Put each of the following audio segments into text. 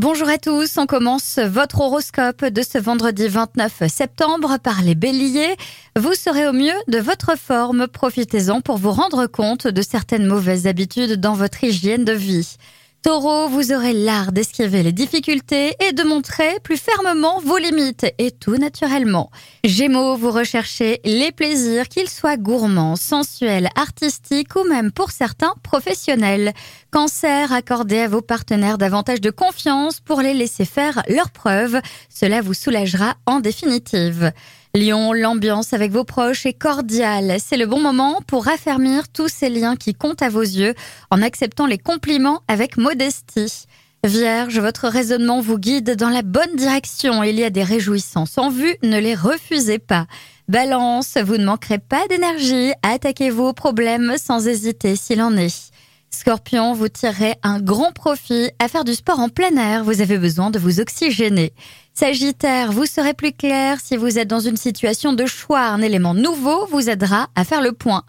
Bonjour à tous, on commence votre horoscope de ce vendredi 29 septembre par les béliers. Vous serez au mieux de votre forme, profitez-en pour vous rendre compte de certaines mauvaises habitudes dans votre hygiène de vie. Taureau, vous aurez l'art d'esquiver les difficultés et de montrer plus fermement vos limites, et tout naturellement. Gémeaux, vous recherchez les plaisirs, qu'ils soient gourmands, sensuels, artistiques ou même pour certains professionnels. Cancer, accordez à vos partenaires davantage de confiance pour les laisser faire leurs preuves. Cela vous soulagera en définitive. Lyon, l'ambiance avec vos proches est cordiale. C'est le bon moment pour raffermir tous ces liens qui comptent à vos yeux en acceptant les compliments avec modestie. Vierge, votre raisonnement vous guide dans la bonne direction. Il y a des réjouissances en vue, ne les refusez pas. Balance, vous ne manquerez pas d'énergie. Attaquez vos problèmes sans hésiter s'il en est. Scorpion, vous tirerez un grand profit à faire du sport en plein air. Vous avez besoin de vous oxygéner. Sagittaire, vous serez plus clair si vous êtes dans une situation de choix. Un élément nouveau vous aidera à faire le point.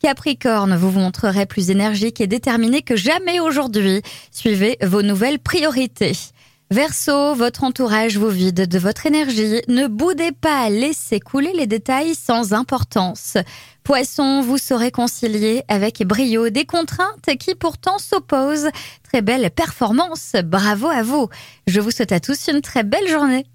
Capricorne, vous vous montrerez plus énergique et déterminé que jamais aujourd'hui. Suivez vos nouvelles priorités. Verseau, votre entourage vous vide de votre énergie. Ne boudez pas, laissez couler les détails sans importance. Poisson, vous saurez concilier avec brio des contraintes qui pourtant s'opposent. Très belle performance, bravo à vous. Je vous souhaite à tous une très belle journée.